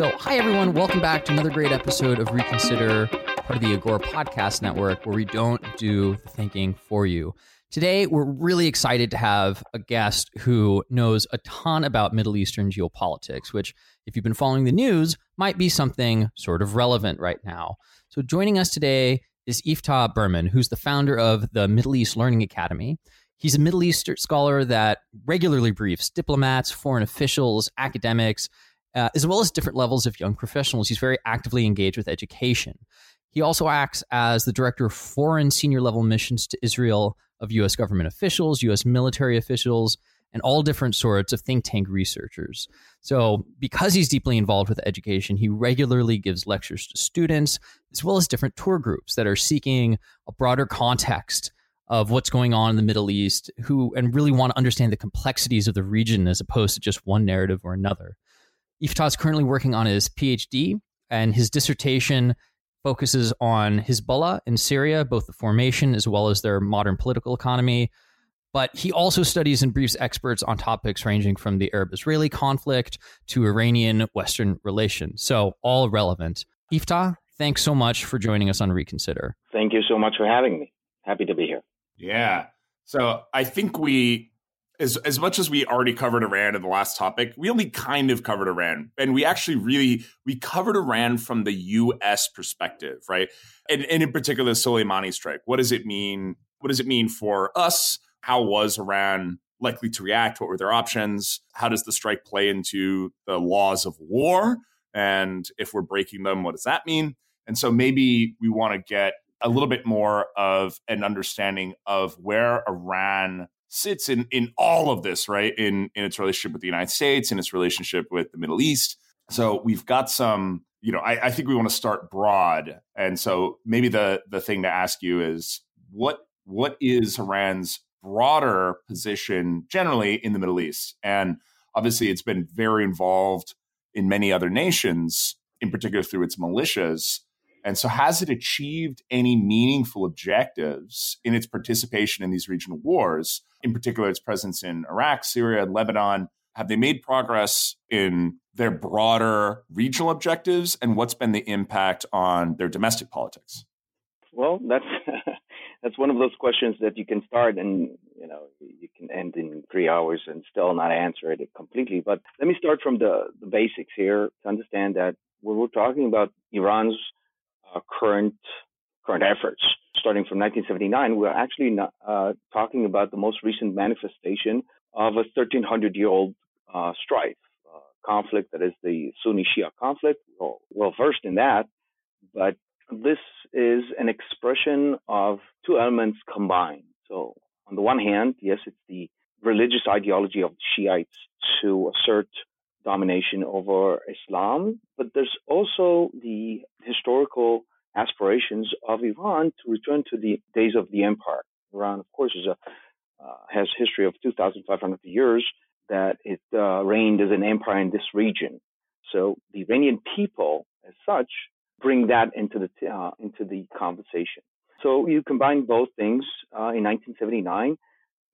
So, hi everyone, welcome back to another great episode of Reconsider, part of the Agora Podcast Network, where we don't do the thinking for you. Today, we're really excited to have a guest who knows a ton about Middle Eastern geopolitics, which, if you've been following the news, might be something sort of relevant right now. So, joining us today is Iftah Berman, who's the founder of the Middle East Learning Academy. He's a Middle East scholar that regularly briefs diplomats, foreign officials, academics, uh, as well as different levels of young professionals. He's very actively engaged with education. He also acts as the director of foreign senior level missions to Israel of U.S. government officials, U.S. military officials, and all different sorts of think tank researchers. So, because he's deeply involved with education, he regularly gives lectures to students, as well as different tour groups that are seeking a broader context of what's going on in the Middle East, who and really want to understand the complexities of the region as opposed to just one narrative or another. Iftah is currently working on his PhD, and his dissertation focuses on Hezbollah in Syria, both the formation as well as their modern political economy. But he also studies and briefs experts on topics ranging from the Arab Israeli conflict to Iranian Western relations. So, all relevant. Iftah, thanks so much for joining us on Reconsider. Thank you so much for having me. Happy to be here. Yeah. So, I think we as as much as we already covered Iran in the last topic, we only kind of covered Iran, and we actually really we covered Iran from the U.S. perspective, right? And, and in particular, the Soleimani strike. What does it mean? What does it mean for us? How was Iran likely to react? What were their options? How does the strike play into the laws of war? And if we're breaking them, what does that mean? And so maybe we want to get a little bit more of an understanding of where Iran sits in in all of this, right? In in its relationship with the United States, in its relationship with the Middle East. So we've got some, you know, I, I think we want to start broad. And so maybe the the thing to ask you is what what is Iran's broader position generally in the Middle East? And obviously it's been very involved in many other nations, in particular through its militias. And so, has it achieved any meaningful objectives in its participation in these regional wars, in particular its presence in Iraq, Syria, and Lebanon? Have they made progress in their broader regional objectives? And what's been the impact on their domestic politics? Well, that's that's one of those questions that you can start and you know you can end in three hours and still not answer it completely. But let me start from the, the basics here to understand that when we're talking about Iran's uh, current current efforts. Starting from 1979, we're actually not, uh, talking about the most recent manifestation of a 1300 year old uh, strife, uh, conflict that is the Sunni Shia conflict. We're well versed in that, but this is an expression of two elements combined. So, on the one hand, yes, it's the religious ideology of Shiites to assert domination over Islam, but there's also the historical aspirations of Iran to return to the days of the empire. Iran, of course, is a uh, has history of 2,500 years that it uh, reigned as an empire in this region. So the Iranian people, as such, bring that into the uh, into the conversation. So you combine both things uh, in 1979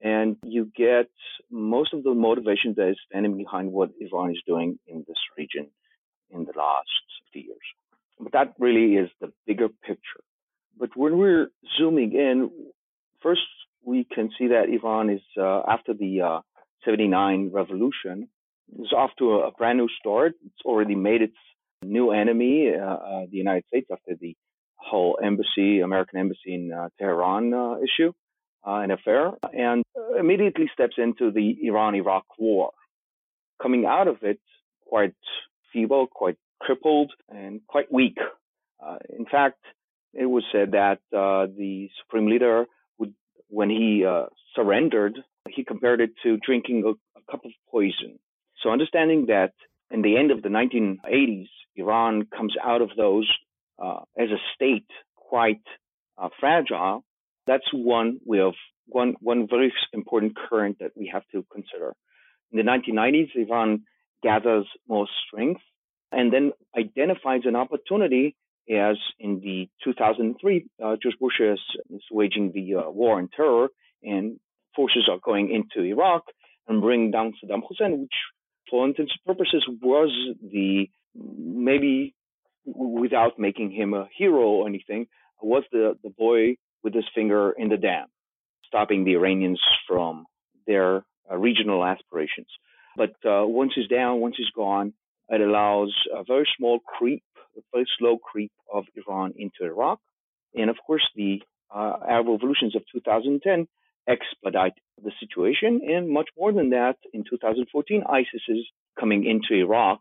and you get most of the motivation that is standing behind what Iran is doing in this region in the last few years. But that really is the bigger picture. But when we're zooming in, first we can see that Iran is uh, after the uh, 79 revolution is off to a, brand new start. It's already made its new enemy, uh, uh the United States, after the whole embassy, American embassy in uh, Tehran uh, issue and affair, and immediately steps into the Iran-Iraq war. Coming out of it quite feeble, quite crippled, and quite weak. in fact, it was said that the supreme leader would, when he surrendered, he compared it to drinking a, a cup of poison. So understanding that in the end of the 1980s, Iran comes out of those uh, as a state quite uh, fragile, that's one way of one one very important current that we have to consider. In the 1990s, Iran gathers more strength and then identifies an opportunity as in the 2003, uh, George Bush is, is waging the uh, war on terror and forces are going into Iraq and bringing down Saddam Hussein, which for intents and purposes was the maybe without making him a hero or anything, was the, the boy with his finger in the dam, stopping the Iranians from their uh, regional aspirations. But uh, once he's down, once he's gone, it allows a very small creep, a very slow creep of Iran into Iraq. And of course, the uh, Arab revolutions of 2010 expedite the situation. And much more than that, in 2014, ISIS is coming into Iraq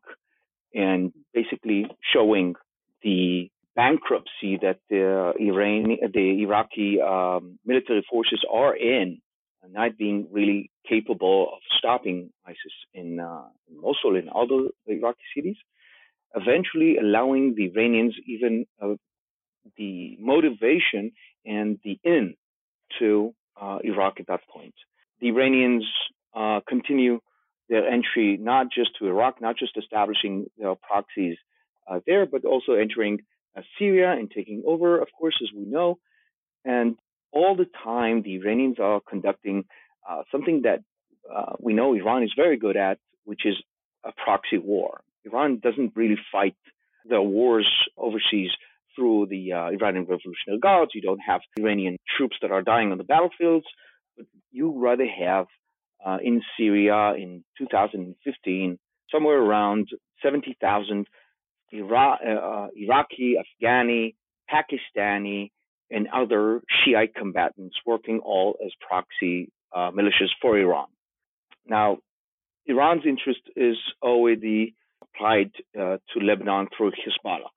and basically showing the bankruptcy that the Iran, the Iraqi um, military forces are in, not being really capable of stopping ISIS in, uh, in Mosul and other Iraqi cities, eventually allowing the Iranians even uh, the motivation and the in to uh, Iraq at that point. The Iranians uh, continue their entry not just to Iraq, not just establishing their proxies uh, there, but also entering uh, Syria and taking over, of course, as we know. And all the time, the Iranians are conducting uh, something that uh, we know Iran is very good at, which is a proxy war. Iran doesn't really fight the wars overseas through the uh, Iranian Revolutionary Guards. You don't have Iranian troops that are dying on the battlefields, but you rather have uh, in Syria in 2015 somewhere around 70,000 Ira- uh, Iraqi, Afghani, Pakistani, and other Shiite combatants working all as proxy uh, militias for Iran. Now, Iran's interest is already applied uh, to Lebanon through Hezbollah.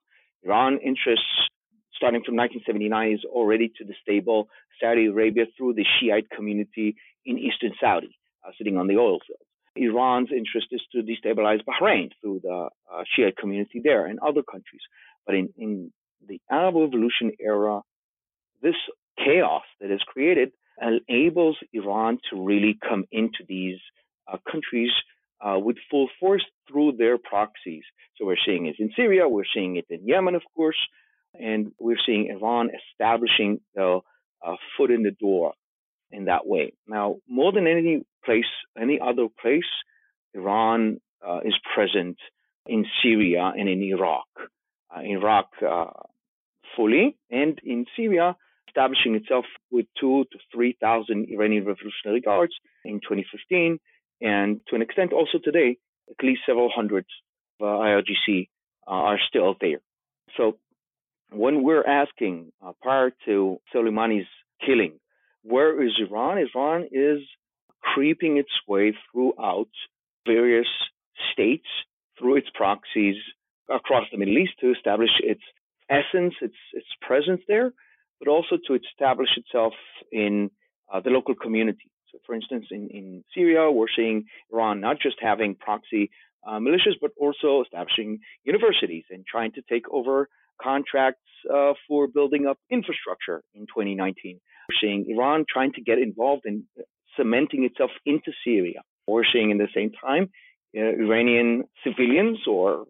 Iran interests starting from 1979 is already to destabilize Saudi Arabia through the Shiite community in eastern Saudi, uh, sitting on the oil fields. Iran's interest is to destabilize Bahrain through the uh, Shiite community there and other countries. But in, in the Arab Revolution era, this chaos that is created enables Iran to really come into these uh, countries uh, with full force through their proxies. So we're seeing it in Syria, we're seeing it in Yemen, of course, and we're seeing Iran establishing the uh, foot in the door in that way. Now, more than any place, any other place, Iran uh, is present in Syria and in Iraq. Uh, Iraq uh, fully, and in Syria, establishing itself with two to three thousand Iranian Revolutionary Guards in 2015, and to an extent also today, at least several hundred uh, IRGC uh, are still there. So when we're asking uh, prior to Soleimani's killing, where is Iran? Iran is creeping its way throughout various states through its proxies across the Middle East to establish its essence, its its presence there, but also to establish itself in uh, the local community. So, for instance, in, in Syria, we're seeing Iran not just having proxy uh, militias, but also establishing universities and trying to take over contracts uh, for building up infrastructure in 2019. We're seeing Iran trying to get involved in cementing itself into Syria. We're seeing in the same time uh, Iranian civilians or uh,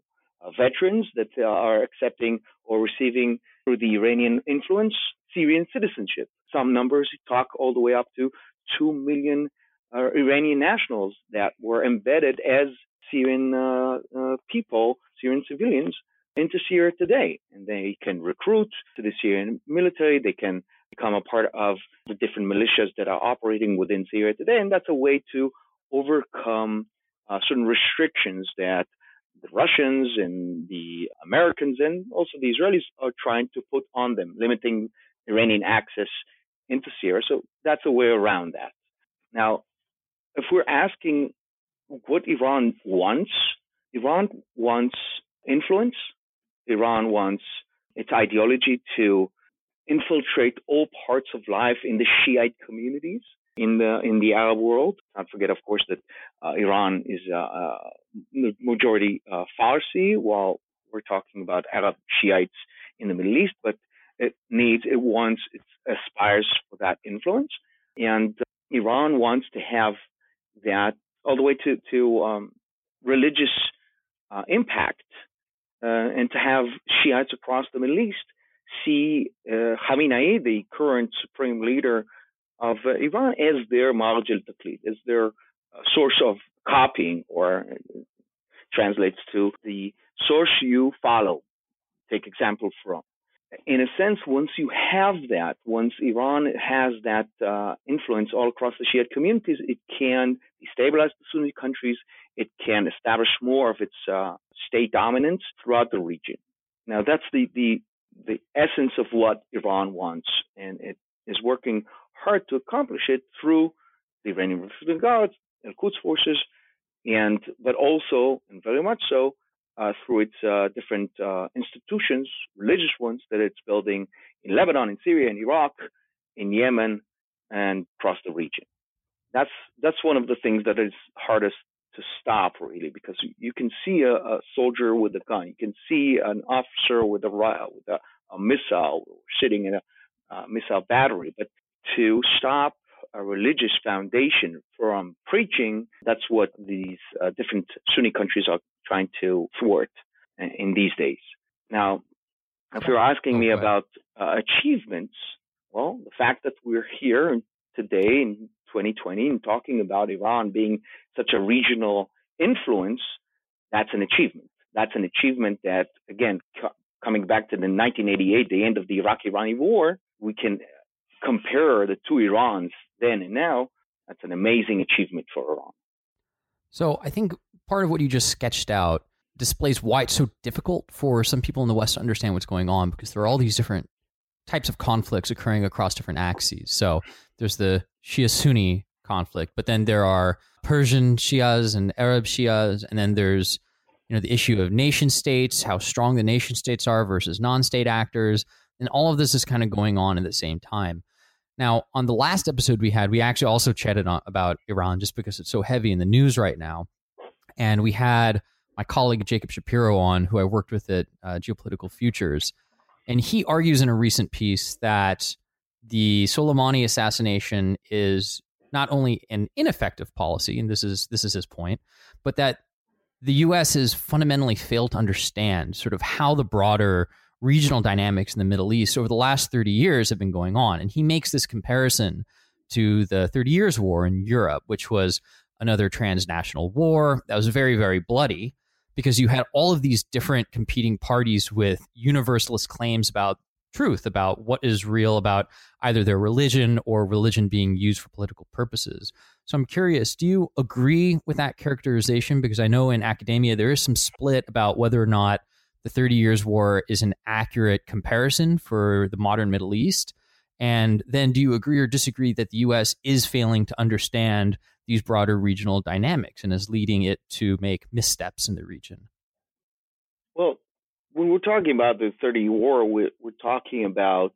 veterans that uh, are accepting or receiving through the Iranian influence Syrian citizenship. Some numbers talk all the way up to 2 million uh, Iranian nationals that were embedded as Syrian uh, uh, people, Syrian civilians, into Syria today. And they can recruit to the Syrian military. They can become a part of the different militias that are operating within Syria today. And that's a way to overcome uh, certain restrictions that the Russians and the Americans and also the Israelis are trying to put on them, limiting Iranian access into Syria. So that's a way around that. Now, if we're asking what Iran wants, Iran wants influence. Iran wants its ideology to infiltrate all parts of life in the Shiite communities in the in the Arab world. Not forget, of course, that uh, Iran is uh, uh, majority uh, Farsi, while we're talking about Arab Shiites in the Middle East. But it needs, it wants, it aspires for that influence, and Iran wants to have that all the way to to um, religious uh, impact, uh, and to have Shiites across the Middle East see uh, Khamenei, the current supreme leader of uh, Iran, as their marjal taqlid, as their uh, source of copying, or translates to the source you follow. Take example from. In a sense, once you have that, once Iran has that uh, influence all across the Shiite communities, it can destabilize the Sunni countries. It can establish more of its uh, state dominance throughout the region. Now, that's the, the the essence of what Iran wants, and it is working hard to accomplish it through the Iranian Revolutionary Guards and Quds forces, and but also and very much so uh, through its uh, different uh, institutions, religious ones that it's building in Lebanon, in Syria, in Iraq, in Yemen, and across the region. That's that's one of the things that is hardest to stop really because you can see a, a soldier with a gun, you can see an officer with a with a, a missile sitting in a uh, missile battery, but to stop a religious foundation from preaching, that's what these uh, different Sunni countries are trying to thwart in these days. Now, if you're asking okay. me about uh, achievements, well, the fact that we're here today in 2020 and talking about Iran being such a regional influence, that's an achievement. That's an achievement that, again, co- coming back to the 1988, the end of the Iraq-Irani war, we can compare the two Irans then and now. That's an amazing achievement for Iran. So I think part of what you just sketched out displays why it's so difficult for some people in the West to understand what's going on because there are all these different types of conflicts occurring across different axes. So there's the Shia Sunni conflict, but then there are Persian Shias and Arab Shias, and then there's you know the issue of nation states, how strong the nation states are versus non-state actors, and all of this is kind of going on at the same time. Now, on the last episode we had, we actually also chatted on, about Iran just because it's so heavy in the news right now, and we had my colleague Jacob Shapiro on, who I worked with at uh, Geopolitical Futures, and he argues in a recent piece that the Soleimani assassination is not only an ineffective policy, and this is this is his point, but that the U.S. has fundamentally failed to understand sort of how the broader regional dynamics in the Middle East over the last 30 years have been going on. And he makes this comparison to the 30 Years' War in Europe, which was another transnational war that was very, very bloody because you had all of these different competing parties with universalist claims about truth about what is real about either their religion or religion being used for political purposes. So I'm curious, do you agree with that characterization? Because I know in academia there is some split about whether or not the 30 Years' War is an accurate comparison for the modern Middle East. And then do you agree or disagree that the U.S. is failing to understand these broader regional dynamics and is leading it to make missteps in the region? Well, when we're talking about the 30 year war, we're, we're talking about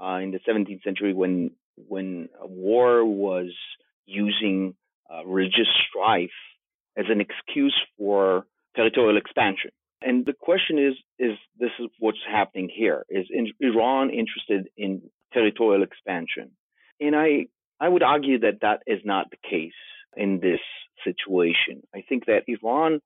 uh, in the 17th century when when war was using uh, religious strife as an excuse for territorial expansion. And the question is, is this is what's happening here? Is Iran interested in territorial expansion? And I, I would argue that that is not the case in this situation. I think that Iran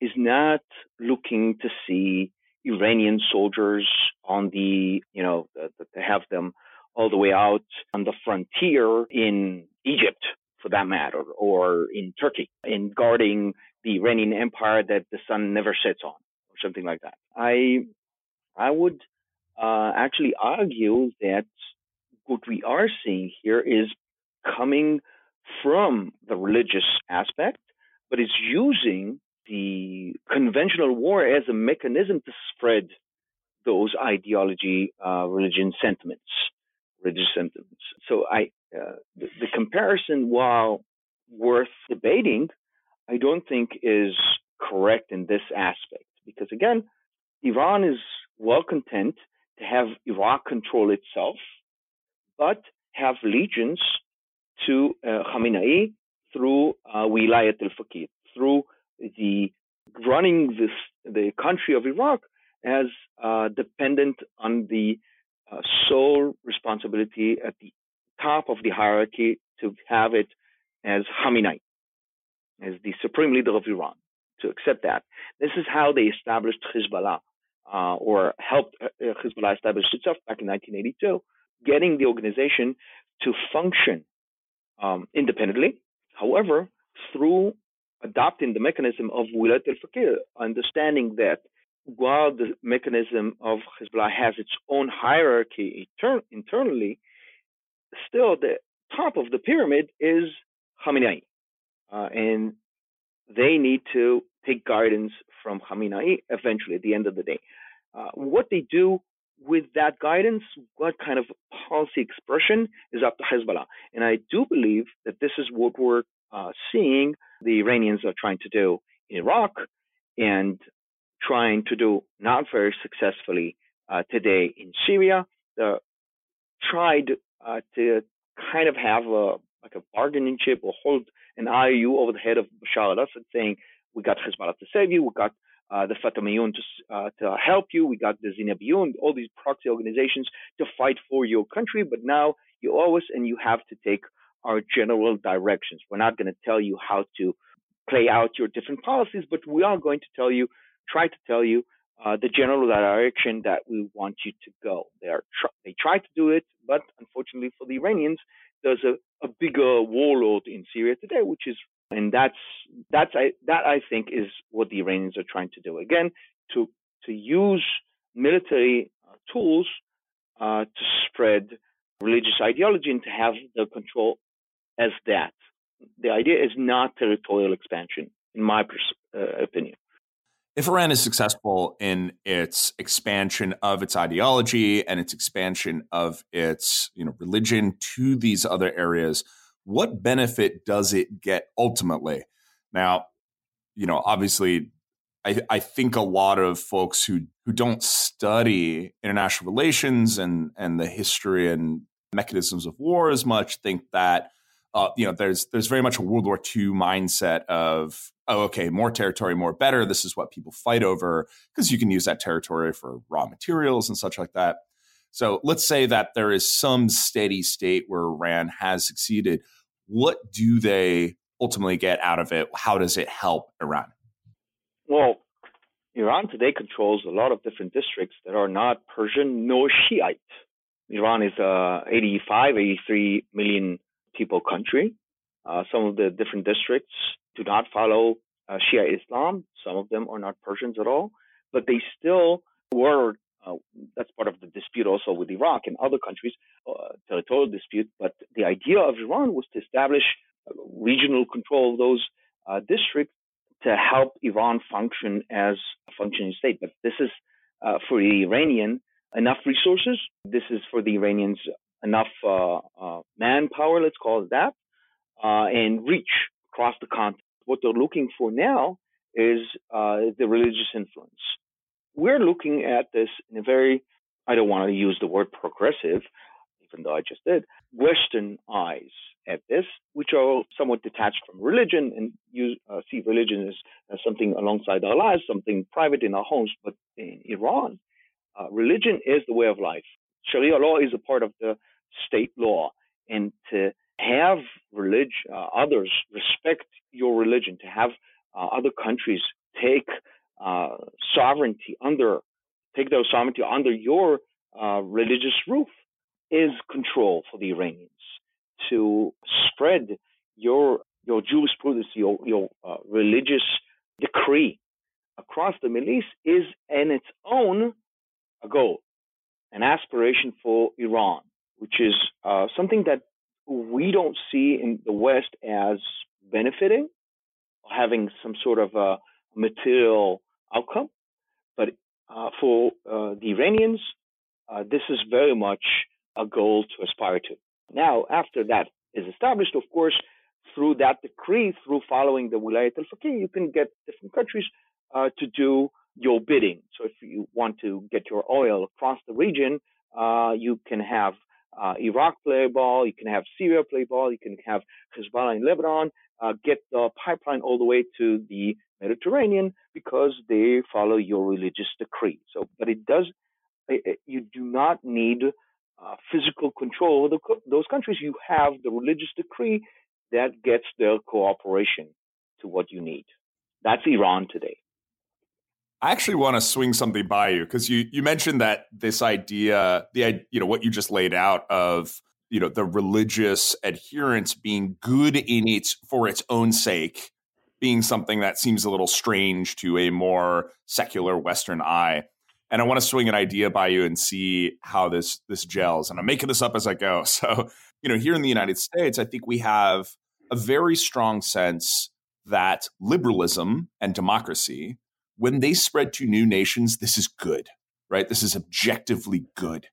is not looking to see Iranian soldiers on the, you know, to have them all the way out on the frontier in Egypt, for that matter, or in Turkey, in guarding the Iranian empire that the sun never sets on, something like that. I I would uh, actually argue that what we are seeing here is coming from the religious aspect, but it's using the conventional war as a mechanism to spread those ideology, uh, religion sentiments, religious sentiments. So I, uh, the, the, comparison, while worth debating, I don't think is correct in this aspect because again, Iran is well content to have Iraq control itself, but have allegiance to uh, Khamenei through uh, Wilayat al-Faqih, through the running this the country of Iraq as uh, dependent on the uh, sole responsibility at the top of the hierarchy to have it as Khamenei, as the supreme leader of Iran, to accept that. This is how they established Hezbollah, uh, or helped uh, Hezbollah establish itself back in 1982, getting the organization to function um, independently. However, through adopting the mechanism of wilayat al-faqih, understanding that while the mechanism of Hezbollah has its own hierarchy inter- internally, still the top of the pyramid is Khamenei. Uh, and they need to take guidance from Khamenei eventually at the end of the day. Uh, what they do with that guidance, what kind of policy expression is up to Hezbollah. And I do believe that this is what we're uh, seeing the Iranians are trying to do in Iraq and trying to do not very successfully uh, today in Syria. They tried uh, to kind of have a like a bargaining chip or hold an IOU over the head of Bashar al-Assad, saying, "We got Hezbollah to save you. We got uh, the Fatah to, uh, to help you. We got the Zainabiyoun, all these proxy organizations to fight for your country. But now you us, and you have to take our general directions. We're not going to tell you how to play out your different policies, but we are going to tell you, try to tell you uh, the general direction that we want you to go. They are tr- they try to do it, but unfortunately for the Iranians, there's a, a bigger warlord in Syria today, which is and that's that's I, that I think is what the Iranians are trying to do again to to use military uh, tools uh, to spread religious ideology and to have the control as that. The idea is not territorial expansion, in my pers- uh, opinion. If Iran is successful in its expansion of its ideology and its expansion of its you know religion to these other areas, what benefit does it get ultimately? Now, you know, obviously, I, I think a lot of folks who who don't study international relations and and the history and mechanisms of war as much think that uh, you know, there's there's very much a World War II mindset of oh, okay, more territory, more better. This is what people fight over because you can use that territory for raw materials and such like that. So let's say that there is some steady state where Iran has succeeded. What do they ultimately get out of it? How does it help Iran? Well, Iran today controls a lot of different districts that are not Persian nor Shiite. Iran is a 85, 83 million people country. Uh, some of the different districts do not follow uh, Shia Islam. Some of them are not Persians at all, but they still were. Uh, that's part of the dispute also with Iraq and other countries, uh, territorial dispute. But the idea of Iran was to establish regional control of those uh, districts to help Iran function as a functioning state. But this is uh, for the Iranian enough resources. This is for the Iranians enough uh, manpower, let's call it that, and reach across the continent. What they're looking for now is the religious influence. We're looking at this in a very, I don't want to use the word progressive, even though I just did, Western eyes at this, which are somewhat detached from religion and use, uh, see religion as, as, something alongside our lives, something private in our homes. But in Iran, uh, religion is the way of life. Sharia law is a part of the state law and to have religion, uh, others respect your religion, to have uh, other countries take uh, sovereignty under, take their sovereignty under your uh, religious roof is control for the Iranians to spread your your jurisprudence, your your uh, religious decree across the Middle East is in its own a goal, an aspiration for Iran, which is uh, something that we don't see in the West as benefiting, having some sort of a material outcome. But uh, for uh, the Iranians, uh, this is very much a goal to aspire to. Now, after that is established, of course, through that decree, through following the Wilayat al-Faqih, you can get different countries uh, to do your bidding. So if you want to get your oil across the region, uh, you can have uh, Iraq play ball, you can have Syria play ball, you can have Hezbollah in Lebanon, uh, get the pipeline all the way to the Mediterranean because they follow your religious decree. So, but it does, it, you do not need uh, physical control of the, those countries. You have the religious decree that gets their cooperation to what you need. That's Iran today. I actually want to swing something by you because you you mentioned that this idea, the you know what you just laid out of you know the religious adherence being good in its for its own sake, being something that seems a little strange to a more secular Western eye. And I want to swing an idea by you and see how this this gels. And I'm making this up as I go. So you know, here in the United States, I think we have a very strong sense that liberalism and democracy when they spread to new nations, this is good, right? This is objectively good.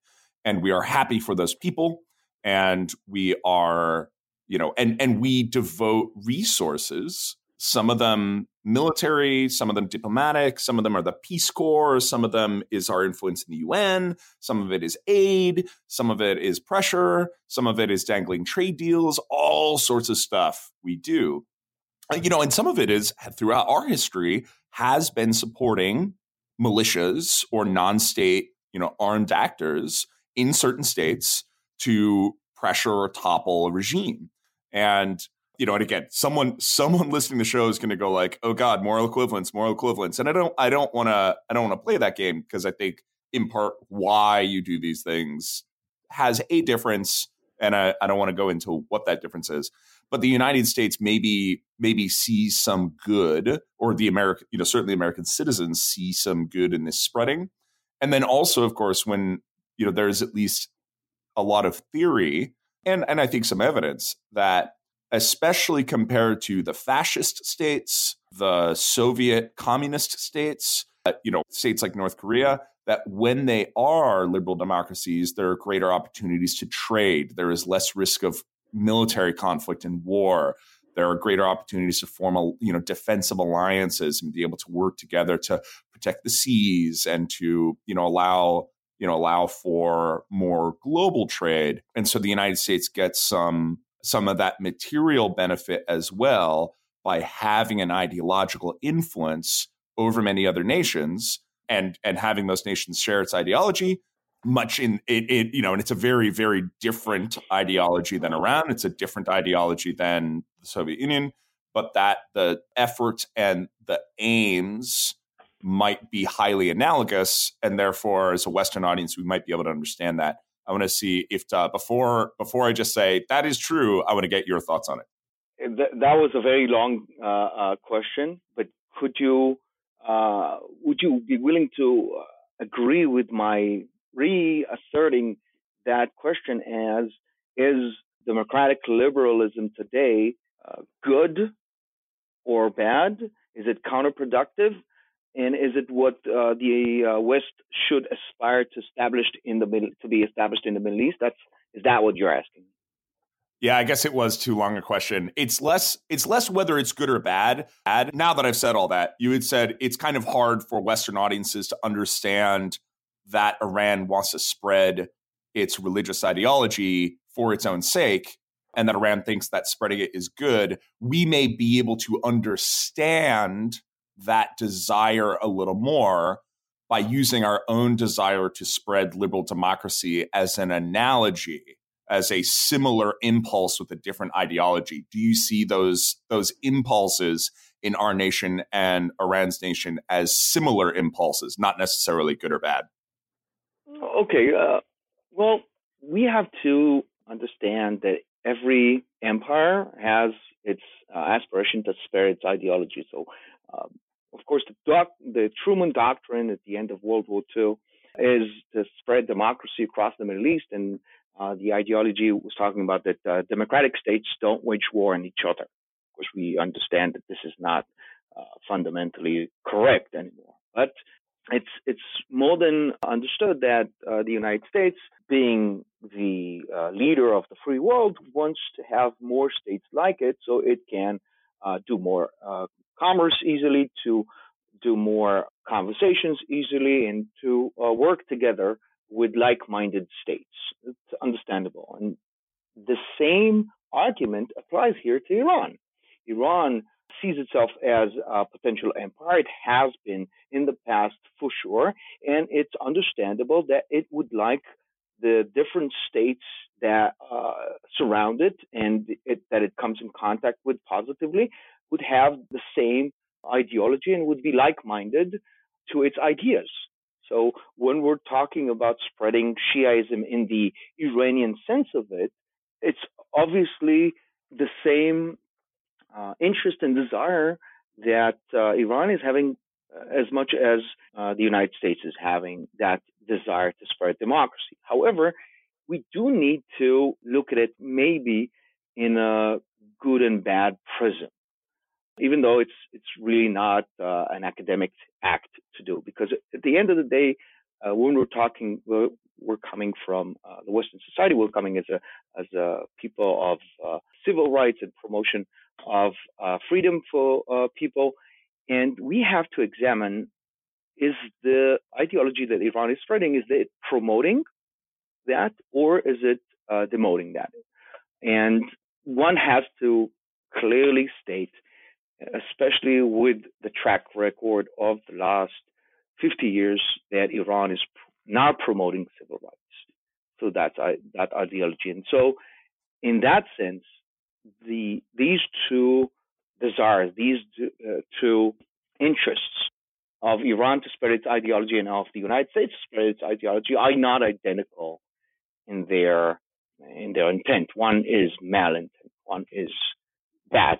And we are happy for those people. And we are, you know, and, and we devote resources, some of them military, some of them diplomatic, some of them are the Peace Corps, some of them is our influence in the UN, some of it is aid, some of it is pressure, some of it is dangling trade deals, all sorts of stuff we do. You know, and some of it is throughout our history, has been supporting militias or non-state, you know, armed actors in certain states to pressure or topple a regime. And you know, and again, someone someone listening to the show is going to go like, "Oh God, moral equivalence, moral equivalence," and I don't, I don't want to, I don't want to play that game because I think in part why you do these things has a difference, and I, I don't want to go into what that difference is but the United States maybe maybe sees some good, or the American, you know, certainly American citizens see some good in this spreading. And then also, of course, when you know there's at least a lot of theory and and I think some evidence that especially compared to the fascist states, the Soviet communist states, uh, you know, states like North Korea, that when they are liberal democracies, there are greater opportunities to trade. There is less risk of military conflict and war. There are greater opportunities to form a, you know defensive alliances and be able to work together to protect the seas and to you know allow you know allow for more global trade. And so the United States gets some some of that material benefit as well by having an ideological influence over many other nations and and having those nations share its ideology much in it, it, you know, and it's a very, very different ideology than Iran. It's a different ideology than the Soviet Union, but that the effort and the aims might be highly analogous, and therefore, as a Western audience, we might be able to understand that. I want to see if uh, before before I just say that is true, I want to get your thoughts on it. That, that was a very long uh, uh, question, but could you uh, would you be willing to uh, agree with my reasserting that question as is democratic liberalism today uh, good or bad? Is it counterproductive? And is it what uh, the uh, West should aspire to establish in the middle, to be established in the Middle East? That's is that what you're asking? Yeah, I guess it was too long a question. It's less it's less whether it's good or bad. Now that I've said all that, you had said it's kind of hard for Western audiences to understand that Iran wants to spread its religious ideology for its own sake and that Iran thinks that spreading it is good, we may be able to understand that desire a little more by using our own desire to spread liberal democracy as an analogy as a similar impulse with a different ideology do you see those those impulses in our nation and Iran's nation as similar impulses not necessarily good or bad Okay. Uh, well, we have to understand that every empire has its uh, aspiration to spare its ideology. So, um, of course, the, doc- the Truman Doctrine at the end of World War II is to spread democracy across the Middle East. And uh, the ideology was talking about that uh, democratic states don't wage war on each other. Of course, we understand that this is not uh, fundamentally correct anymore. But it's it's more than understood that uh, the United States, being the uh, leader of the free world, wants to have more states like it, so it can uh, do more commerce easily, to do more conversations easily, and to work together with like-minded states. It's understandable, and the same argument applies here to Iran. Iran sees itself as a potential empire. It has been in the past for sure. And it's understandable that it would like the different states that uh, surround it and it, that it comes in contact with positively would have the same ideology and would be like minded to its ideas. So when we're talking about spreading Shiaism in the Iranian sense of it, it's obviously the same uh, interest and desire that uh, Iran is having uh, as much as uh, the United States is having that desire to spread democracy. However, we do need to look at it maybe in a good and bad prism, even though it's it's really not uh, an academic act to do. Because at the end of the day, uh, when we're talking, we're, we're coming from the Western society. We're coming as a as a people of civil rights and promotion of uh, freedom for uh, people. And we have to examine is the ideology that Iran is spreading, is it promoting that or is it uh, demoting that? And one has to clearly state, especially with the track record of the last 50 years, that Iran is not promoting civil rights. So that's uh, that ideology. And so, in that sense, the these two desires, these uh, two interests of Iran to spread its ideology and of the United States to spread its ideology are not identical in their in their intent. One is malintent, one is bad,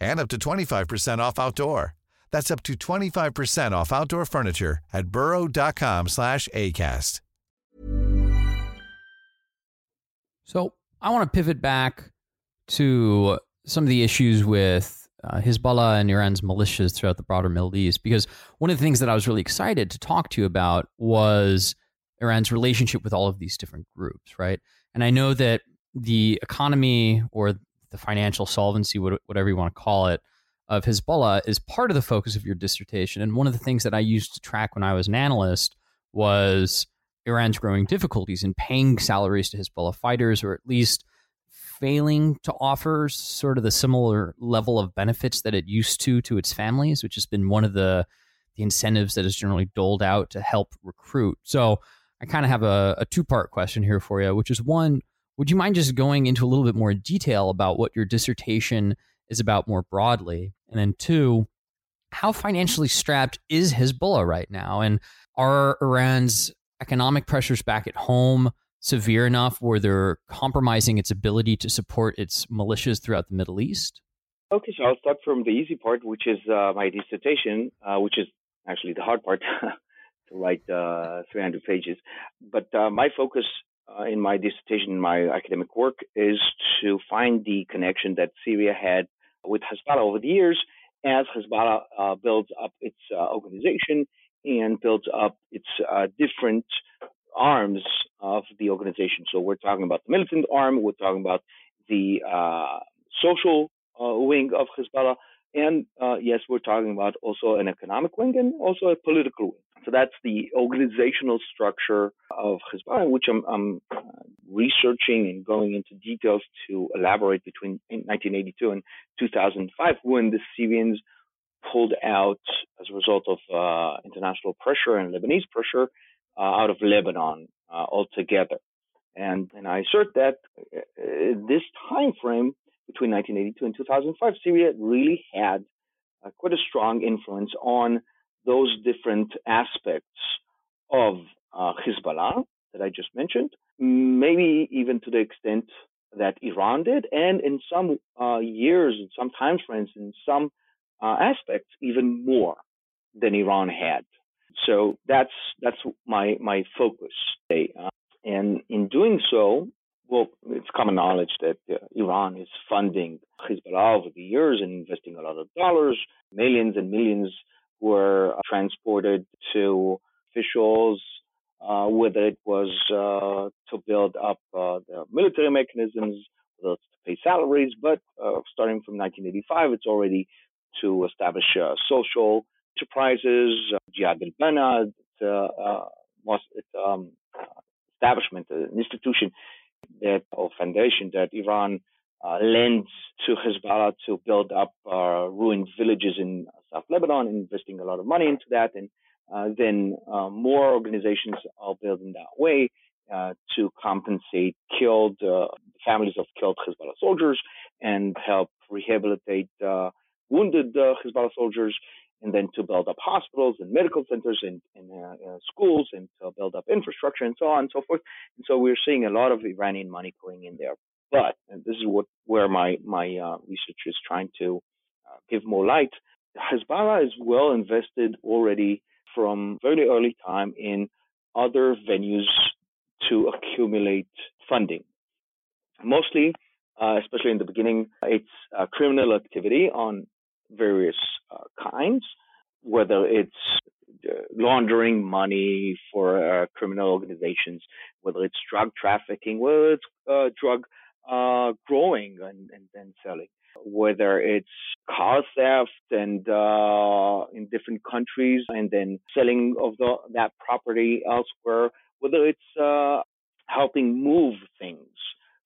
and up to 25% off outdoor. That's up to 25% off outdoor furniture at burrow.com/acast. So I want to pivot back to some of the issues with uh, Hezbollah and Iran's militias throughout the broader Middle East, because one of the things that I was really excited to talk to you about was Iran's relationship with all of these different groups, right? And I know that the economy or the financial solvency, whatever you want to call it, of Hezbollah is part of the focus of your dissertation. And one of the things that I used to track when I was an analyst was Iran's growing difficulties in paying salaries to Hezbollah fighters, or at least failing to offer sort of the similar level of benefits that it used to to its families, which has been one of the the incentives that is generally doled out to help recruit. So I kind of have a, a two part question here for you, which is one, would you mind just going into a little bit more detail about what your dissertation is about more broadly? And then two, how financially strapped is Hezbollah right now? And are Iran's economic pressures back at home severe enough where they're compromising its ability to support its militias throughout the Middle East? Okay, so I'll start from the easy part, which is uh, my dissertation, uh, which is actually the hard part to write uh, 300 pages. But uh, my focus uh, in my dissertation, in my academic work, is to find the connection that Syria had with Hezbollah over the years as Hezbollah uh, builds up its organization and builds up its uh, different arms of the organization. So we're talking about the militant arm, we're talking about the uh, social uh, wing of Hezbollah, and uh, yes, we're talking about also an economic wing and also a political wing. So that's the organizational structure of Hezbollah, which I'm, I'm uh, researching and going into details to elaborate between 1982 and 2005, when the Syrians pulled out as a result of uh, international pressure and Lebanese pressure uh, out of Lebanon uh, altogether. And, and I assert that this time frame between 1982 and 2005, Syria really had uh, quite a strong influence on those different aspects of uh, Hezbollah that I just mentioned, maybe even to the extent that Iran did, and in some uh, years, in some time frames, in some uh, aspects, even more than Iran had. So that's that's my my focus. Uh, and in doing so, well, it's common knowledge that uh, Iran is funding Hezbollah over the years and investing a lot of dollars, millions and millions were transported to officials, uh, whether it was uh, to build up uh, the military mechanisms, whether it's to pay salaries, but uh, starting from 1985, it's already to establish uh, social enterprises, uh, Jihad al-Bana, um, establishment, an institution that or foundation that Iran uh, lends to Hezbollah to build up uh, ruined villages in South Lebanon, investing a lot of money into that, and uh, then uh, more organizations are built in that way uh, to compensate killed uh, families of killed Hezbollah soldiers and help rehabilitate wounded Hezbollah soldiers and then to build up hospitals and medical centers and, and uh, uh, schools and to build up infrastructure and so on and so forth. And so we're seeing a lot of Iranian money going in there. But this is what where my my uh, research is trying to uh, give more light. Hezbollah is well invested already from very early time in other venues to accumulate funding. Mostly, uh, especially in the beginning, it's uh, criminal activity on various uh, kinds, whether it's uh, laundering money for uh, criminal organizations, whether it's drug trafficking, whether it's uh, drug uh, growing and, and, and, selling, whether it's car theft and uh, in different countries and then selling of the, that property elsewhere, whether it's helping move things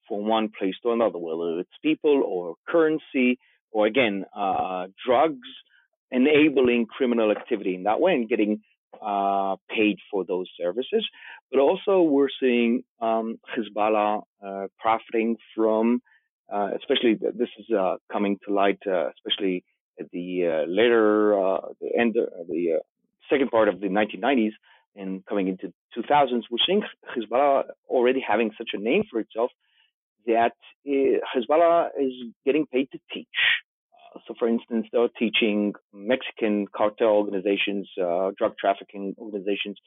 from one place to another, whether it's people or currency or again, uh, drugs enabling criminal activity in that way and getting uh, paid for those services. But also, we're seeing um, Hezbollah uh, profiting from, uh, especially this is uh, coming to light, uh, especially at the later, the end, the second part of the 1990s and coming into 2000s. We're seeing Hezbollah already having such a name for itself that Hezbollah is getting paid to teach. Uh, so, for instance, they're teaching Mexican cartel organizations, uh, drug trafficking organizations,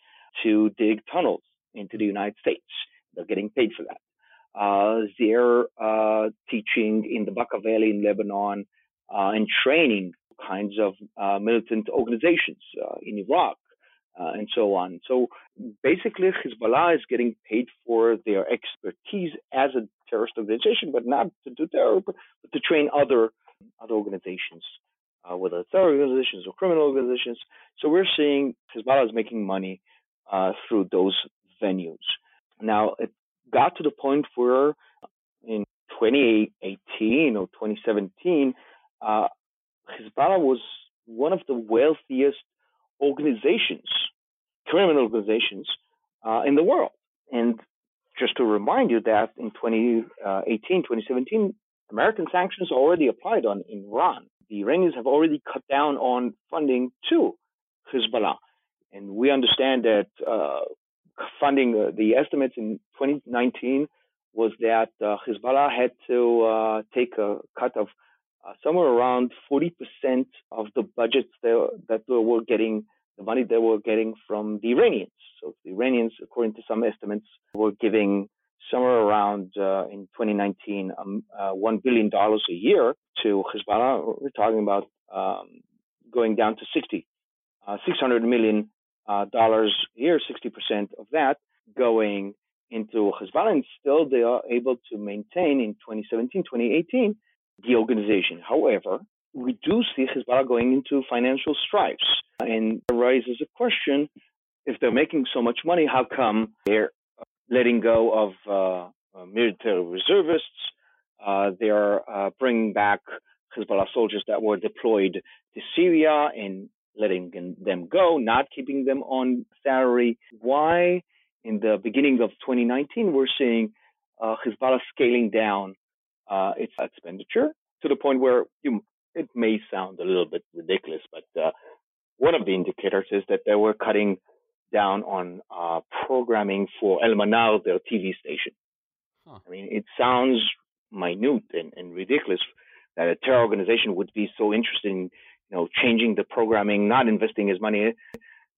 to dig tunnels into the United States. They're getting paid for that. Uh, they're uh, teaching in the Bekaa Valley in Lebanon uh, and training kinds of uh, militant organizations in Iraq uh, and so on. So basically, Hezbollah is getting paid for their expertise as a terrorist organization, but not to do terror, but to train other other organizations, uh, whether it's terror organizations or criminal organizations. So we're seeing Hezbollah is making money uh, through those venues. Now it got to the point where in 2018 or 2017, uh, Hezbollah was one of the wealthiest organizations, criminal organizations uh, in the world. And just to remind you that in 2018, 2017, American sanctions already applied on Iran. The Iranians have already cut down on funding to Hezbollah. And we understand that uh, funding, uh, the estimates in 2019 was that uh, Hezbollah had to uh, take a cut of uh, somewhere around 40% of the budgets they, that they were getting, the money they were getting from the Iranians. So the Iranians, according to some estimates, were giving somewhere around uh, in 2019 um, uh, $1 billion a year to Hezbollah. We're talking about um, going down to 60, uh, $600 million uh, a year, 60% of that going into Hezbollah, and still they are able to maintain in 2017, 2018 the organization. However, we do see Hezbollah going into financial stripes, and it raises a question: if they're making so much money, how come they're letting go of uh, military reservists? Uh, they are uh, bringing back Hezbollah soldiers that were deployed to Syria and letting them go, not keeping them on salary. Why, in the beginning of 2019, we're seeing uh, Hezbollah scaling down uh, its expenditure to the point where you, it may sound a little bit ridiculous, but uh, one of the indicators is that they were cutting down on uh, programming for El Manar, their TV station. Huh. I mean, it sounds minute and, and ridiculous that a terror organization would be so interested in, you know, changing the programming, not investing his money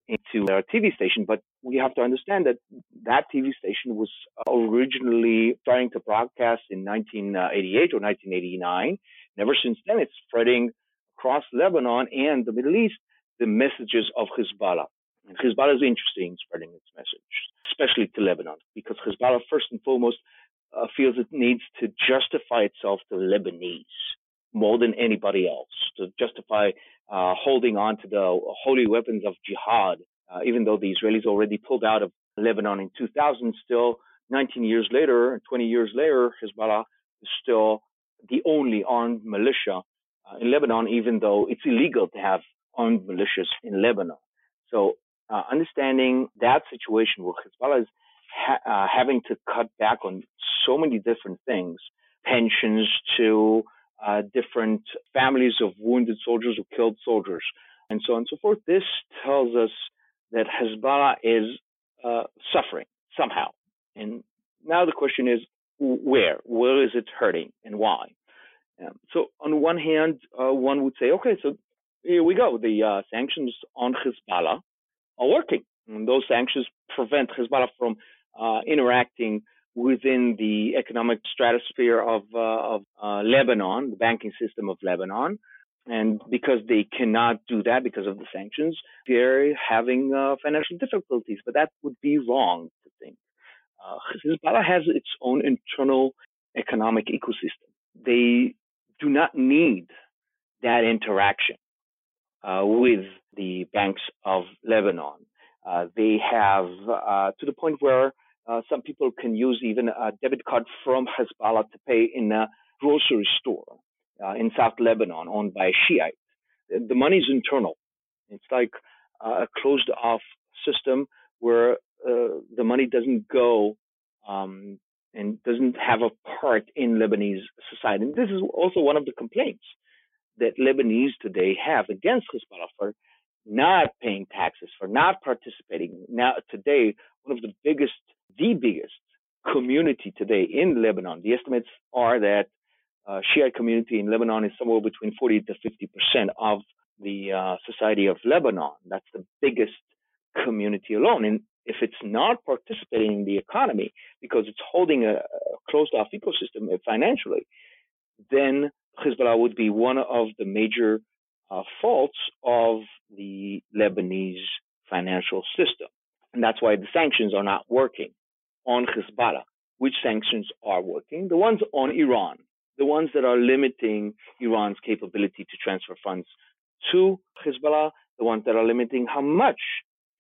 into their TV station. But we have to understand that that TV station was originally starting to broadcast in 1988 or 1989. And ever since then, it's spreading across Lebanon and the Middle East the messages of Hezbollah. And Hezbollah is interested in spreading its message, especially to Lebanon, because Hezbollah, first and foremost, uh, feels it needs to justify itself to Lebanese more than anybody else to justify uh, holding on to the holy weapons of jihad, uh, even though the Israelis already pulled out of Lebanon in 2000. Still, 19 years later, 20 years later, Hezbollah is still the only armed militia uh, in Lebanon, even though it's illegal to have armed militias in Lebanon. So, uh, understanding that situation where Hezbollah is ha- uh, having to cut back on so many different things, pensions to uh, different families of wounded soldiers or killed soldiers, and so on and so forth. This tells us that Hezbollah is uh, suffering somehow. And now the question is, where? Where is it hurting and why? Um, so on one hand, uh, one would say, okay, so here we go. The uh, sanctions on Hezbollah are working. And those sanctions prevent Hezbollah from uh, interacting within the economic stratosphere of, uh, of uh, Lebanon, the banking system of Lebanon. And because they cannot do that because of the sanctions, they're having uh, financial difficulties. But that would be wrong to think. Uh, Hezbollah has its own internal economic ecosystem. They do not need that interaction uh, with the banks of Lebanon. Uh, they have uh, to the point where uh, some people can use even a debit card from Hezbollah to pay in a grocery store uh, in South Lebanon owned by a Shiite. The money is internal. It's like a closed off system where uh, the money doesn't go um, and doesn't have a part in Lebanese society. And this is also one of the complaints that Lebanese today have against Hezbollah for not paying taxes, for not participating. Now, today, one of the biggest the biggest community today in Lebanon. The estimates are that uh, Shiite community in Lebanon is somewhere between 40 to 50 percent of the uh, society of Lebanon. That's the biggest community alone. And if it's not participating in the economy because it's holding a, a closed off ecosystem financially, then Hezbollah would be one of the major uh, faults of the Lebanese financial system. And that's why the sanctions are not working on Hezbollah. Which sanctions are working? The ones on Iran, the ones that are limiting Iran's capability to transfer funds to Hezbollah, the ones that are limiting how much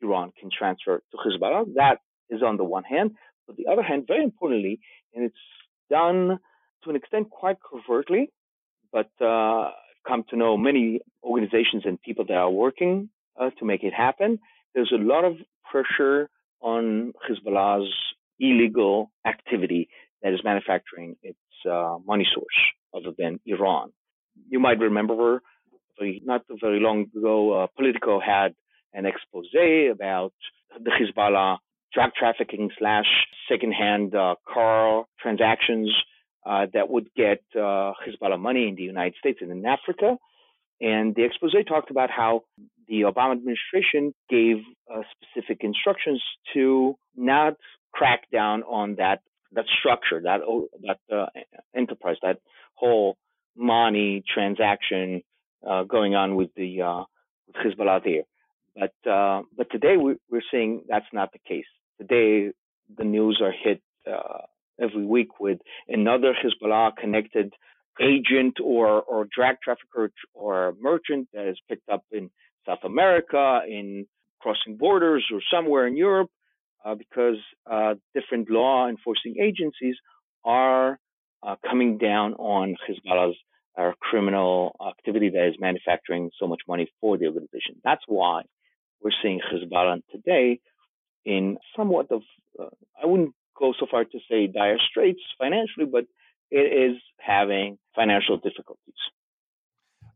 Iran can transfer to Hezbollah. That is on the one hand. But the other hand, very importantly, and it's done to an extent quite covertly, but uh, come to know many organizations and people that are working uh, to make it happen. There's a lot of pressure on Hezbollah's illegal activity that is manufacturing its uh, money source other than Iran. You might remember not very long ago, uh, Politico had an expose about the Hezbollah drug trafficking slash secondhand uh, car transactions uh, that would get uh, Hezbollah money in the United States and in Africa. And the expose talked about how the Obama administration gave uh, specific instructions to not crack down on that that structure, that that uh, enterprise, that whole money transaction uh, going on with the uh, with Hezbollah there. But but today we, we're seeing that's not the case. Today the news are hit every week with another Hezbollah connected agent or, or drug trafficker or merchant that is picked up in South America, in crossing borders or somewhere in Europe, uh, because uh, different law enforcing agencies are uh, coming down on Hezbollah's uh, criminal activity that is manufacturing so much money for the organization. That's why we're seeing Hezbollah today in somewhat of, uh, I wouldn't go so far to say dire straits financially, but it is having financial difficulties.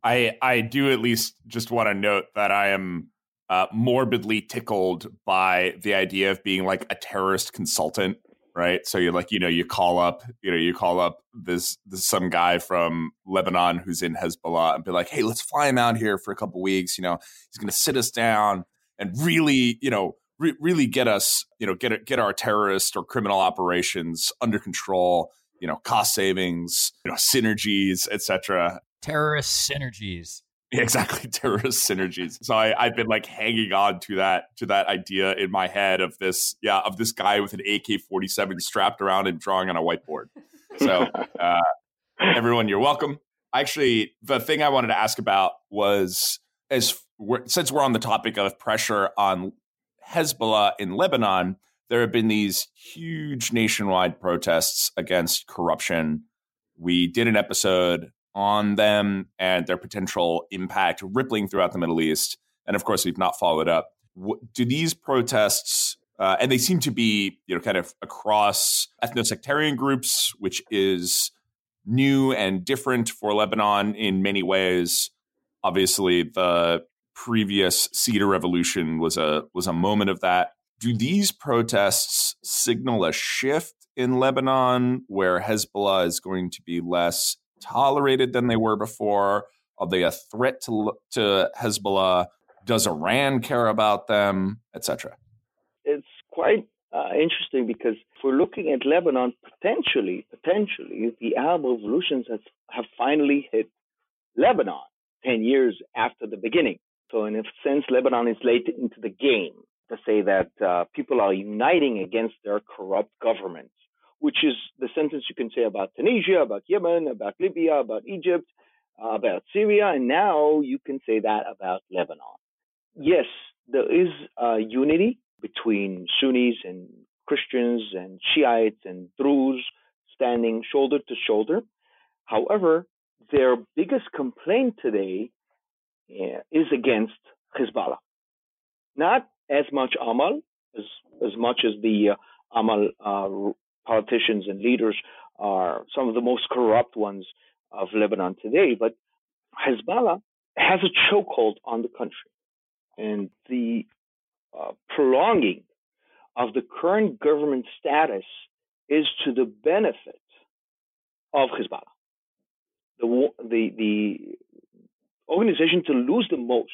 I I do at least just want to note that I am uh, morbidly tickled by the idea of being like a terrorist consultant, right? So you're like, you know, you call up, you know, you call up this this some guy from Lebanon who's in Hezbollah and be like, hey, let's fly him out here for a couple weeks. You know, he's going to sit us down and really, you know, re- really get us, you know, get get our terrorist or criminal operations under control. You know, cost savings, you know, synergies, etc. Terrorist synergies. exactly terrorist synergies so I, i've been like hanging on to that to that idea in my head of this yeah of this guy with an ak-47 strapped around and drawing on a whiteboard so uh, everyone you're welcome actually the thing i wanted to ask about was as we're, since we're on the topic of pressure on hezbollah in lebanon there have been these huge nationwide protests against corruption we did an episode on them and their potential impact rippling throughout the Middle East. And of course, we've not followed up. Do these protests, uh, and they seem to be, you know, kind of across ethno-sectarian groups, which is new and different for Lebanon in many ways. Obviously, the previous Cedar Revolution was a was a moment of that. Do these protests signal a shift in Lebanon where Hezbollah is going to be less tolerated than they were before? Are they a threat to to Hezbollah? Does Iran care about them, etc.? It's quite uh, interesting because if we're looking at Lebanon, potentially, potentially, the Arab revolutions has, have finally hit Lebanon 10 years after the beginning. So, in a sense, Lebanon is late into the game to say that uh, people are uniting against their corrupt governments which is the sentence you can say about Tunisia, about Yemen, about Libya, about Egypt, uh, about Syria, and now you can say that about Lebanon. Yes, there is uh, unity between Sunnis and Christians and Shiites and Druze standing shoulder to shoulder. However, their biggest complaint today is against Hezbollah. Not as much Amal, as, as much as the uh, Amal uh, politicians and leaders are some of the most corrupt ones of Lebanon today. But Hezbollah has a chokehold on the country. And the uh, prolonging of the current government status is to the benefit of Hezbollah. The, the, the organization to lose the most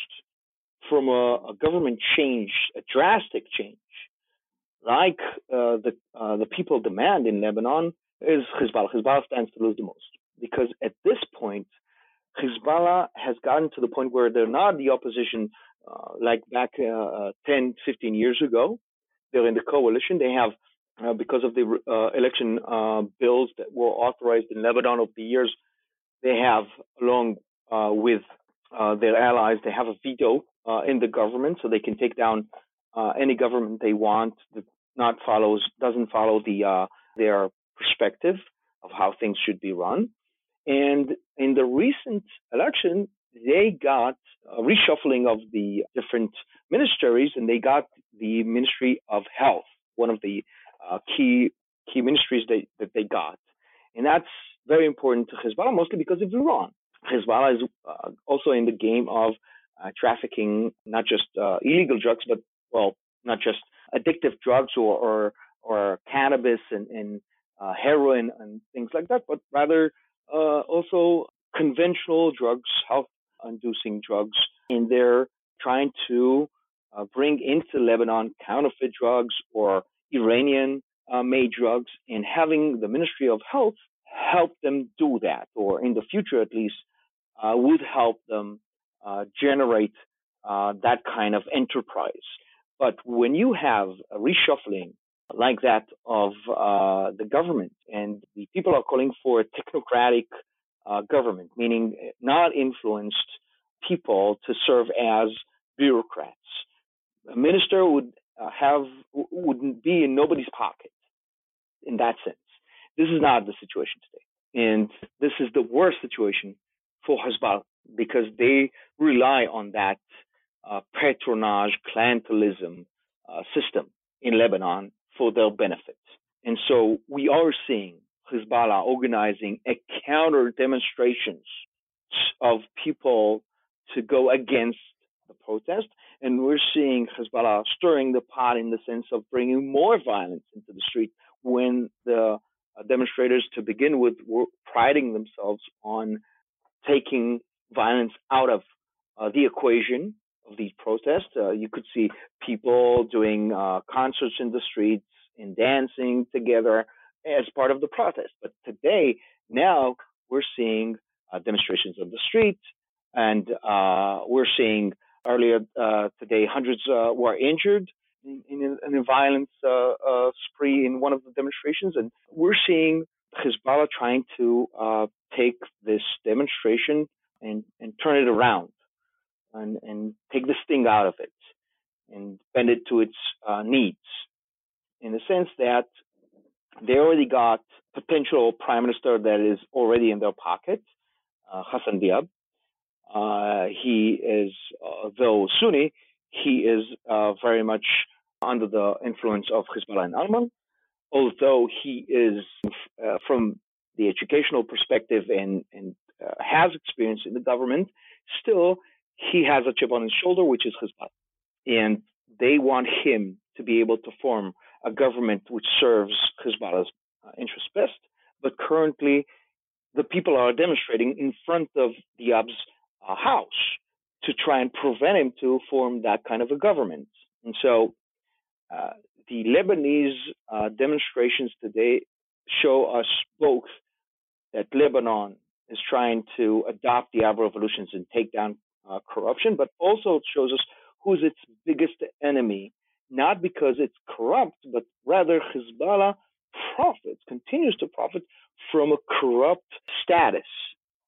from a, a government change, a drastic change, like uh, the uh, the people demand in Lebanon is Hezbollah. Hezbollah stands to lose the most because at this point, Hezbollah has gotten to the point where they're not the opposition uh, like back uh, uh, 10, 15 years ago. They're in the coalition. They have, uh, because of the election bills that were authorized in Lebanon over the years, they have, along with their allies, they have a veto in the government, so they can take down uh, any government they want that not follows doesn't follow the uh, their perspective of how things should be run. And in the recent election, they got a reshuffling of the different ministries, and they got the Ministry of Health, one of the uh, key key ministries they, that they got, and that's very important to Hezbollah, mostly because of Iran. Hezbollah is uh, also in the game of uh, trafficking not just uh, illegal drugs, but well, not just addictive drugs or or, or cannabis and, and uh, heroin and things like that, but rather uh, also conventional drugs, health-inducing drugs, and they're trying to uh, bring into Lebanon counterfeit drugs or Iranian-made drugs, and having the Ministry of Health help them do that, or in the future at least, uh, would help them uh, generate that kind of enterprise. But when you have a reshuffling like that of uh, the government. And the people are calling for a technocratic uh, government, meaning not influenced people to serve as bureaucrats. A minister would uh, have wouldn't be in nobody's pocket in that sense. This is not the situation today, and this is the worst situation for Hezbollah because they rely on that uh, patronage, clientelism uh, system in Lebanon for their benefit. And so we are seeing Hezbollah organizing a counter demonstrations of people to go against the protest. And we're seeing Hezbollah stirring the pot in the sense of bringing more violence into the street when the uh, demonstrators, to begin with, were priding themselves on taking violence out of uh, the equation of these protests. Uh, you could see people doing uh, concerts in the streets and dancing together as part of the protest. But today, now we're seeing uh, demonstrations on the street, and uh, we're seeing earlier uh, today hundreds were injured in, in, in a violence spree in one of the demonstrations, and we're seeing Hezbollah trying to take this demonstration and, and turn it around and, and take the sting out of it and bend it to its uh, needs in the sense that they already got potential prime minister that is already in their pocket, uh, Hassan Diab. Uh, he is, uh, though Sunni, he is uh, very much under the influence of Hezbollah and Alman. Although he is, uh, from the educational perspective and, and uh, has experience in the government, still he has a chip on his shoulder, which is Hezbollah. And they want him to be able to form a government which serves Hezbollah's uh, interests best. But currently, the people are demonstrating in front of Diab's uh, house to try and prevent him to form that kind of a government. And so uh, the Lebanese uh, demonstrations today show us both that Lebanon is trying to adopt the Arab revolutions and take down uh, corruption, but also shows us who's its biggest enemy, not because it's corrupt, but rather Hezbollah profits, continues to profit from a corrupt status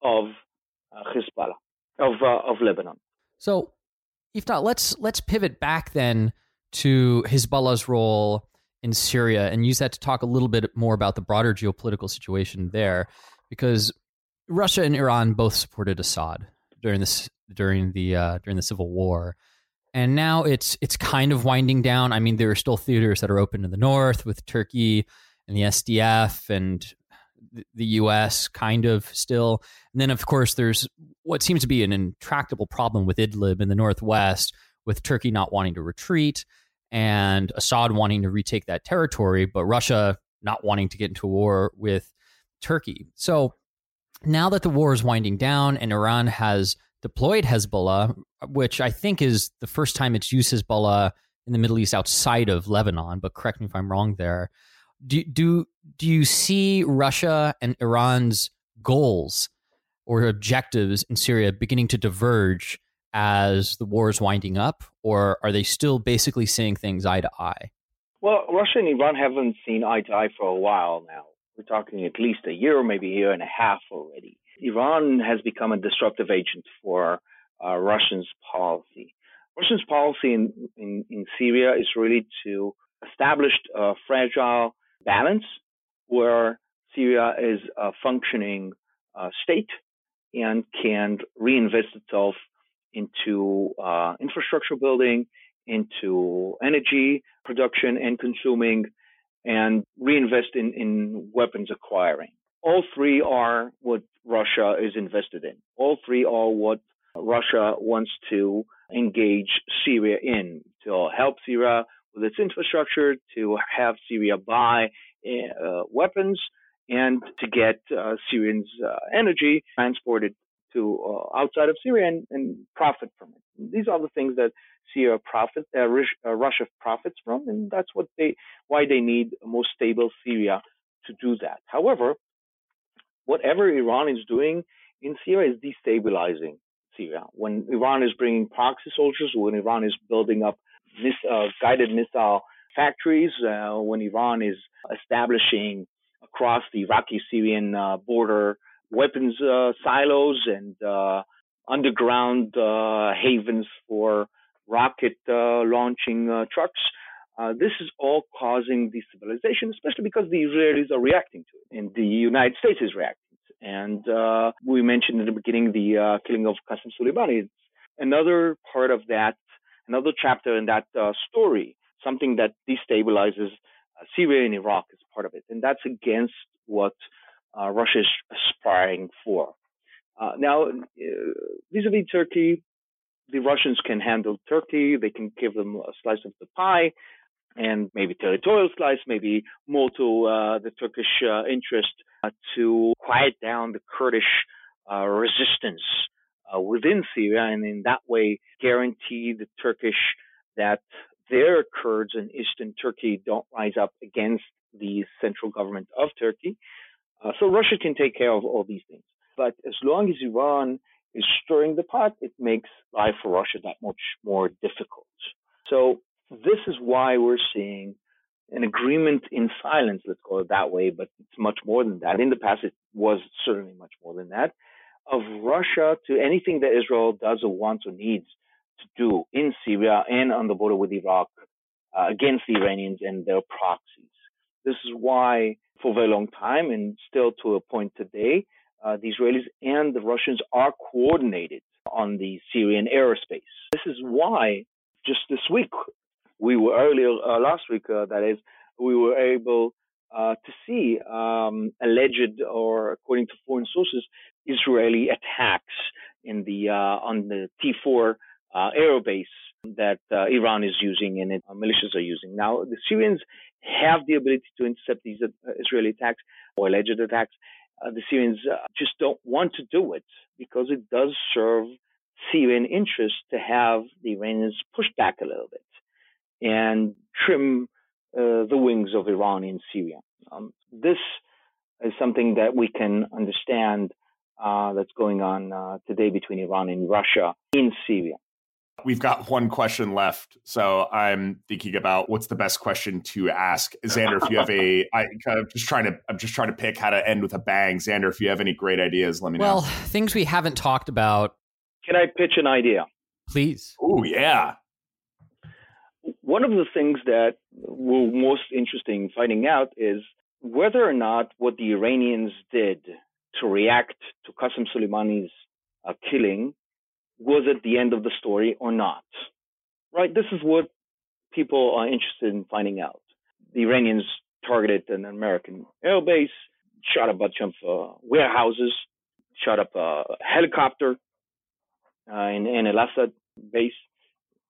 of uh, Hezbollah, of, uh, of Lebanon. So, Yiftach, let's let's pivot back then to Hezbollah's role in Syria and use that to talk a little bit more about the broader geopolitical situation there, because Russia and Iran both supported Assad during this during the uh, during the civil war, and now it's it's kind of winding down. I mean, there are still theaters that are open in the north with Turkey and the SDF and the U.S. kind of still. And then, of course, there's what seems to be an intractable problem with Idlib in the northwest, with Turkey not wanting to retreat and Assad wanting to retake that territory, but Russia not wanting to get into war with Turkey. So now that the war is winding down and Iran has deployed Hezbollah, which I think is the first time it's used Hezbollah in the Middle East outside of Lebanon, but correct me if I'm wrong there. Do do do you see Russia and Iran's goals or objectives in Syria beginning to diverge as the war is winding up, or are they still basically seeing things eye to eye? Well, Russia and Iran haven't seen eye to eye for a while now. We're talking at least a year, maybe a year and a half already. Iran has become a disruptive agent for uh, Russia's policy. Russia's policy in, in, in, Syria is really to establish a fragile balance where Syria is a functioning uh, state and can reinvest itself into uh, infrastructure building, into energy production and consuming, and reinvest in, in weapons acquiring. All three are what Russia is invested in. All three are what Russia wants to engage Syria in to help Syria with its infrastructure, to have Syria buy uh, weapons, and to get uh, Syrians' uh, energy transported to uh, outside of Syria and, and, profit from it. These are the things that Syria profit, uh, uh, Russia profits from, and that's what they why they need a more stable Syria to do that. However, whatever Iran is doing in Syria is destabilizing Syria. When Iran is bringing proxy soldiers, when Iran is building up mis- uh, guided missile factories uh, when Iran is establishing across the Iraqi-Syrian uh, border weapons uh, silos and uh, underground uh, havens for rocket uh, launching uh, trucks. Uh, this is all causing destabilization, especially because the Israelis are reacting to it, and the United States is reacting. And we mentioned in the beginning the killing of Qasem Soleimani. It's another part of that, another chapter in that story, something that destabilizes Syria and Iraq is part of it, and that's against what uh, Russia is aspiring for. Uh, now, uh, vis-a-vis Turkey, the Russians can handle Turkey. They can give them a slice of the pie, and maybe territorial slice, maybe more to uh, the Turkish uh, interest uh, to quiet down the Kurdish resistance within Syria, and in that way guarantee the Turkish that their Kurds in eastern Turkey don't rise up against the central government of Turkey. Uh, so Russia can take care of all these things. But as long as Iran is stirring the pot, it makes life for Russia that much more difficult. So this is why we're seeing an agreement in silence, let's call it that way, but it's much more than that. In the past, it was certainly much more than that, of Russia to anything that Israel does or wants or needs to do in Syria and on the border with Iraq uh, against the Iranians and their proxies. This is why, for a very long time, and still to a point today, uh, the Israelis and the Russians are coordinated on the Syrian airspace. This is why, just this week, we were earlier uh, last week, uh, that is, we were able uh, to see um, alleged or according to foreign sources, Israeli attacks in the uh, on the T4 uh, aerobase that uh, Iran is using and it, uh, militias are using. Now, the Syrians have the ability to intercept these Israeli attacks or alleged attacks. the Syrians just don't want to do it because it does serve Syrian interests to have the Iranians push back a little bit and trim uh, the wings of Iran in Syria. Um, this is something that we can understand uh, that's going on uh, today between Iran and Russia in Syria. We've got one question left, so I'm thinking about what's the best question to ask. Xander, if you have a, I'm just trying to, I'm just trying to pick how to end with a bang. Xander, if you have any great ideas, let me well, know. Well, things we haven't talked about. Can I pitch an idea? Please. Oh yeah. One of the things that were most interesting finding out is whether or not what the Iranians did to react to Qasem Soleimani's uh, killing was it the end of the story or not? Right? This is what people are interested in finding out. The Iranians targeted an American airbase, shot a bunch of uh, warehouses, shot up a helicopter uh, in, in Al Asad base.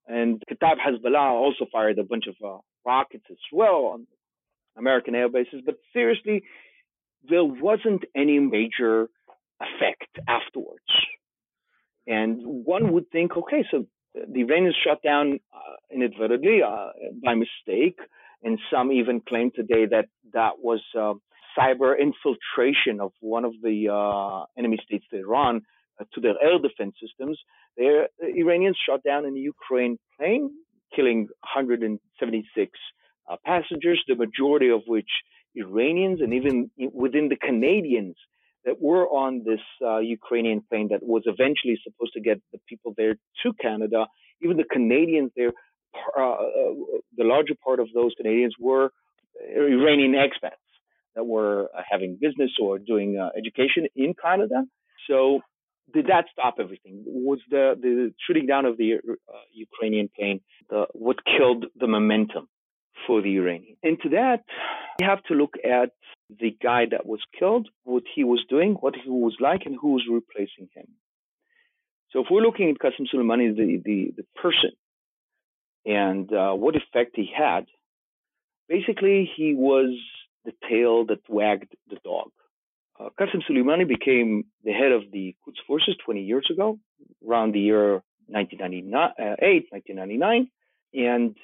And Kataib Hezbollah also fired a bunch of uh, rockets as well on American air bases. But seriously, there wasn't any major effect afterwards. And one would think, okay, so the Iranians shut down uh, inadvertently uh, by mistake, and some even claim today that that was uh, cyber infiltration of one of the uh, enemy states Iran uh, to their air defense systems. The Iranians shot down a Ukraine plane, killing 176 uh, passengers, the majority of which Iranians, and even within the Canadians that were on this uh, Ukrainian plane that was eventually supposed to get the people there to Canada. Even the Canadians there, uh, uh, the larger part of those Canadians were Iranian expats that were uh, having business or doing uh, education in Canada. So did that stop everything? Was the, the shooting down of the uh, Ukrainian plane the, what killed the momentum for the Iranian? And to that, you have to look at the guy that was killed, what he was doing, what he was like, and who was replacing him. So if we're looking at Qasem Soleimani, the, the, the person, and uh, what effect he had, basically he was the tail that wagged the dog. Uh, Qasem Soleimani became the head of the Quds forces 20 years ago, around the year 1998, 1999, and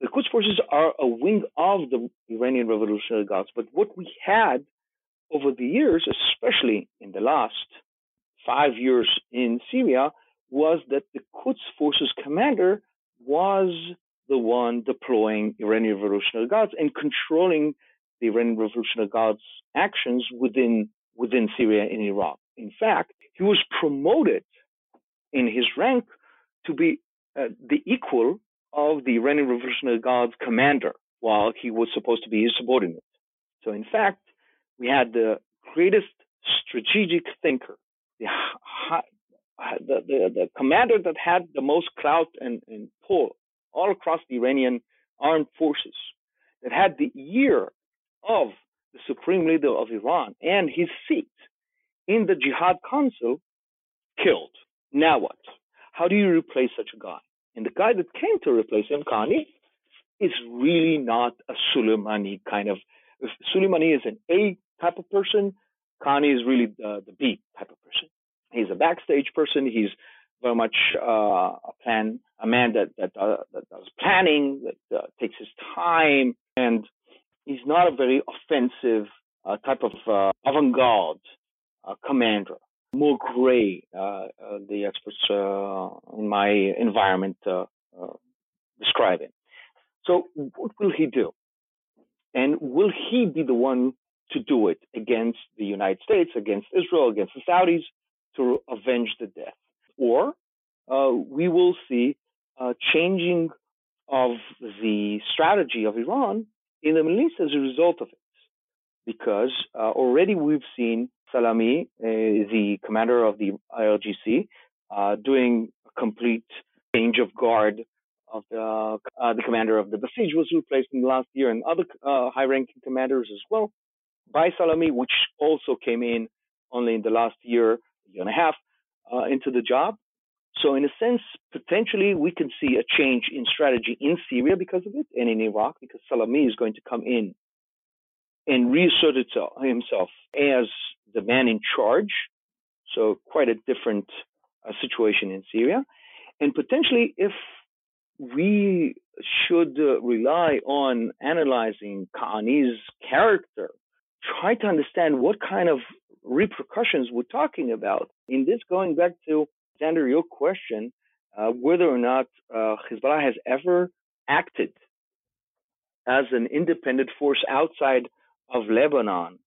the Quds forces are a wing of the Iranian Revolutionary Guards. But what we had over the years, especially in the last five years in Syria, was that the Quds forces commander was the one deploying Iranian Revolutionary Guards and controlling the Iranian Revolutionary Guards' actions within within Syria and Iraq. In fact, he was promoted in his rank to be uh, the equal of the Iranian Revolutionary Guards commander, while he was supposed to be his subordinate. So, in fact, we had the greatest strategic thinker, the, the, the, the commander that had the most clout and, and pull all across the Iranian armed forces, that had the ear of the supreme leader of Iran and his seat in the Jihad Council killed. Now what? How do you replace such a guy? And the guy that came to replace him, Kani, is really not a Soleimani kind of. Soleimani is an A type of person. Kani is really the, the B type of person. He's a backstage person. He's very much uh, a plan, a man that that, uh, that does planning, that uh, takes his time, and he's not a very offensive uh, type of uh, avant-garde uh, commander. More gray, uh, uh, the experts uh, in my environment describe it. So, what will he do? And will he be the one to do it against the United States, against Israel, against the Saudis to avenge the death? Or uh, we will see a changing of the strategy of Iran in the Middle East as a result of it. Because uh, already we've seen Salami, uh, the commander of the IRGC, uh, doing a complete change of guard of the uh, the commander of the Basij was replaced in the last year, and other uh, high-ranking commanders as well by Salami, which also came in only in the last year, year and a half uh, into the job. So, in a sense, potentially we can see a change in strategy in Syria because of it, and in Iraq because Salami is going to come in and reassert himself as the man in charge. So, quite a different uh, situation in Syria. And potentially, if we should uh, rely on analyzing Kani's character, try to understand what kind of repercussions we're talking about. In this, going back to Xander, your question, uh, whether or not uh, Hezbollah has ever acted as an independent force outside of Lebanon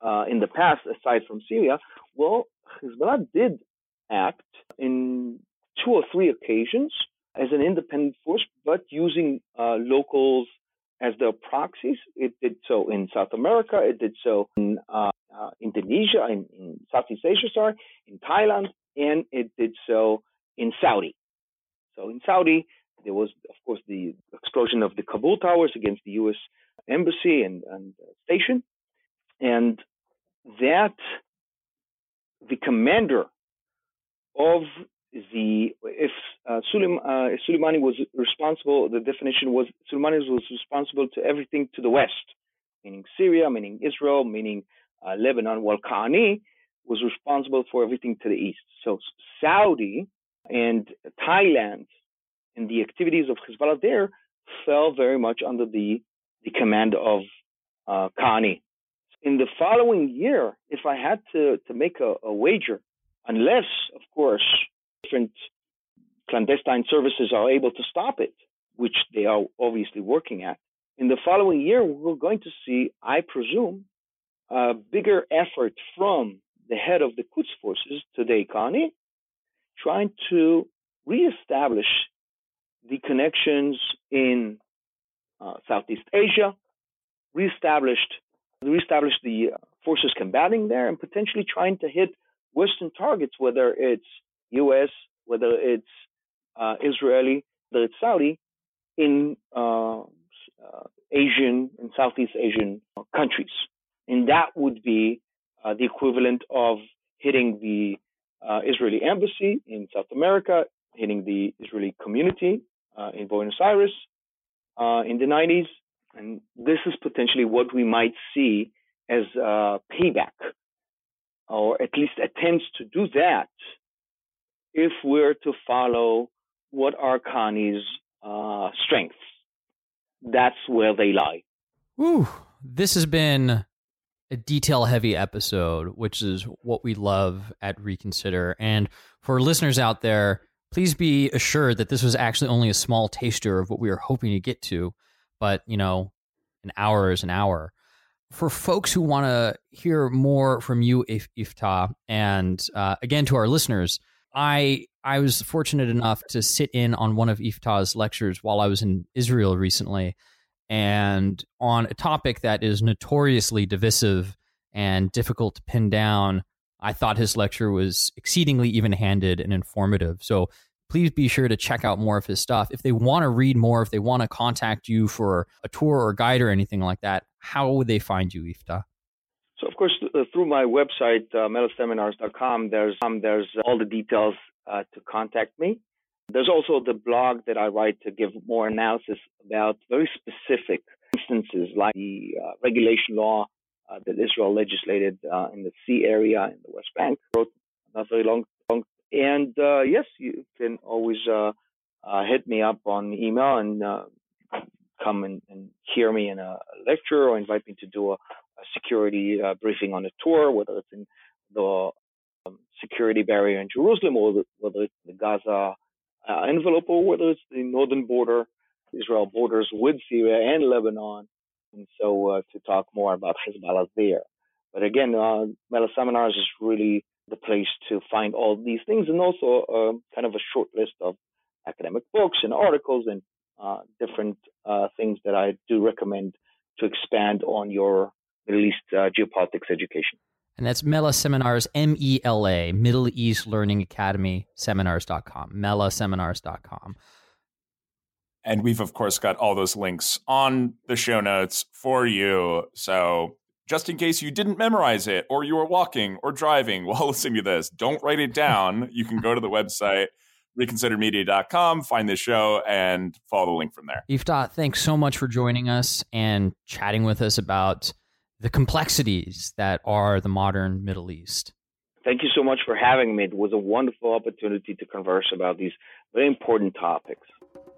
uh, in the past, aside from Syria, well, Hezbollah did act in two or three occasions as an independent force, but using uh, locals as their proxies. It did so in South America. It did so in uh, uh, Indonesia, in, in, Southeast Asia, sorry, in Thailand, and it did so in Saudi. So in Saudi, there was, of course, the explosion of the Khobar towers against the U.S. embassy and, and uh, station, and that the commander of the if uh, Suleim, uh, Soleimani was responsible, the definition was Soleimani was responsible to everything to the west, meaning Syria, meaning Israel, meaning uh, Lebanon, while Kani was responsible for everything to the east. So Saudi and Thailand and the activities of Hezbollah there fell very much under the, the command of uh, Kani. In the following year, if I had to, to make a, a wager, unless, of course, different clandestine services are able to stop it, which they are obviously working at, in the following year, we're going to see, I presume, a bigger effort from the head of the Quds forces, today Kani, trying to reestablish the connections in Southeast Asia, reestablished reestablished the uh, forces combating there, and potentially trying to hit Western targets, whether it's U.S., whether it's uh, Israeli, whether it's Saudi, in uh, uh, Asian and Southeast Asian countries, and that would be uh, the equivalent of hitting the uh, Israeli embassy in South America, hitting the Israeli community uh, in Buenos Aires in the 90s. And this is potentially what we might see as payback, or at least attempts to do that if we're to follow what are Kani's uh, strengths. That's where they lie. Ooh, this has been a detail heavy episode, which is what we love at Reconsider. And for listeners out there, please be assured that this was actually only a small taster of what we were hoping to get to. But, you know, an hour is an hour. For folks who want to hear more from you, If- Iftah, and uh, again to our listeners, I I was fortunate enough to sit in on one of Iftah's lectures while I was in Israel recently, and on a topic that is notoriously divisive and difficult to pin down. I thought his lecture was exceedingly even handed and informative. So please be sure to check out more of his stuff. If they want to read more, if they want to contact you for a tour or guide or anything like that, how would they find you, Iftah? So, of course, uh, through my website, uh, melaseminars.com, there's, um, there's all the details uh, to contact me. There's also the blog that I write to give more analysis about very specific instances like the uh, regulation law uh, that Israel legislated uh, in the C area in the West Bank. Wrote not very long, long. And uh, yes, you can always uh, uh, hit me up on email and come and, and, hear me in a lecture or invite me to do a, a security briefing on a tour, whether it's in the um, security barrier in Jerusalem or the, whether it's the Gaza envelope or whether it's the northern border. Israel borders with Syria and Lebanon and so uh, to talk more about Hezbollah there. But again, uh, Mela Seminars is really the place to find all these things and also uh, kind of a short list of academic books and articles and uh, different uh, things that I do recommend to expand on your Middle East uh, geopolitics education. And that's Mela Seminars, M E L A, Middle East Learning Academy, seminars.com, melaseminars.com. And we've, of course, got all those links on the show notes for you. So just in case you didn't memorize it or you were walking or driving while listening to this, don't write it down. you can go to the website reconsidermedia.com, find the show, and follow the link from there. Iftah, thanks so much for joining us and chatting with us about the complexities that are the modern Middle East. Thank you so much for having me. It was a wonderful opportunity to converse about these very important topics.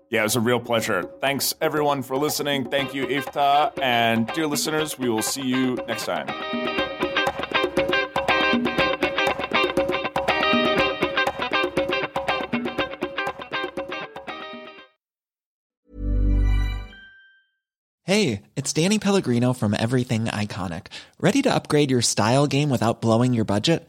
Yeah, it was a real pleasure. Thanks everyone for listening. Thank you, Iftah. And dear listeners, we will see you next time. Hey, it's Danny Pellegrino from Everything Iconic. Ready to upgrade your style game without blowing your budget?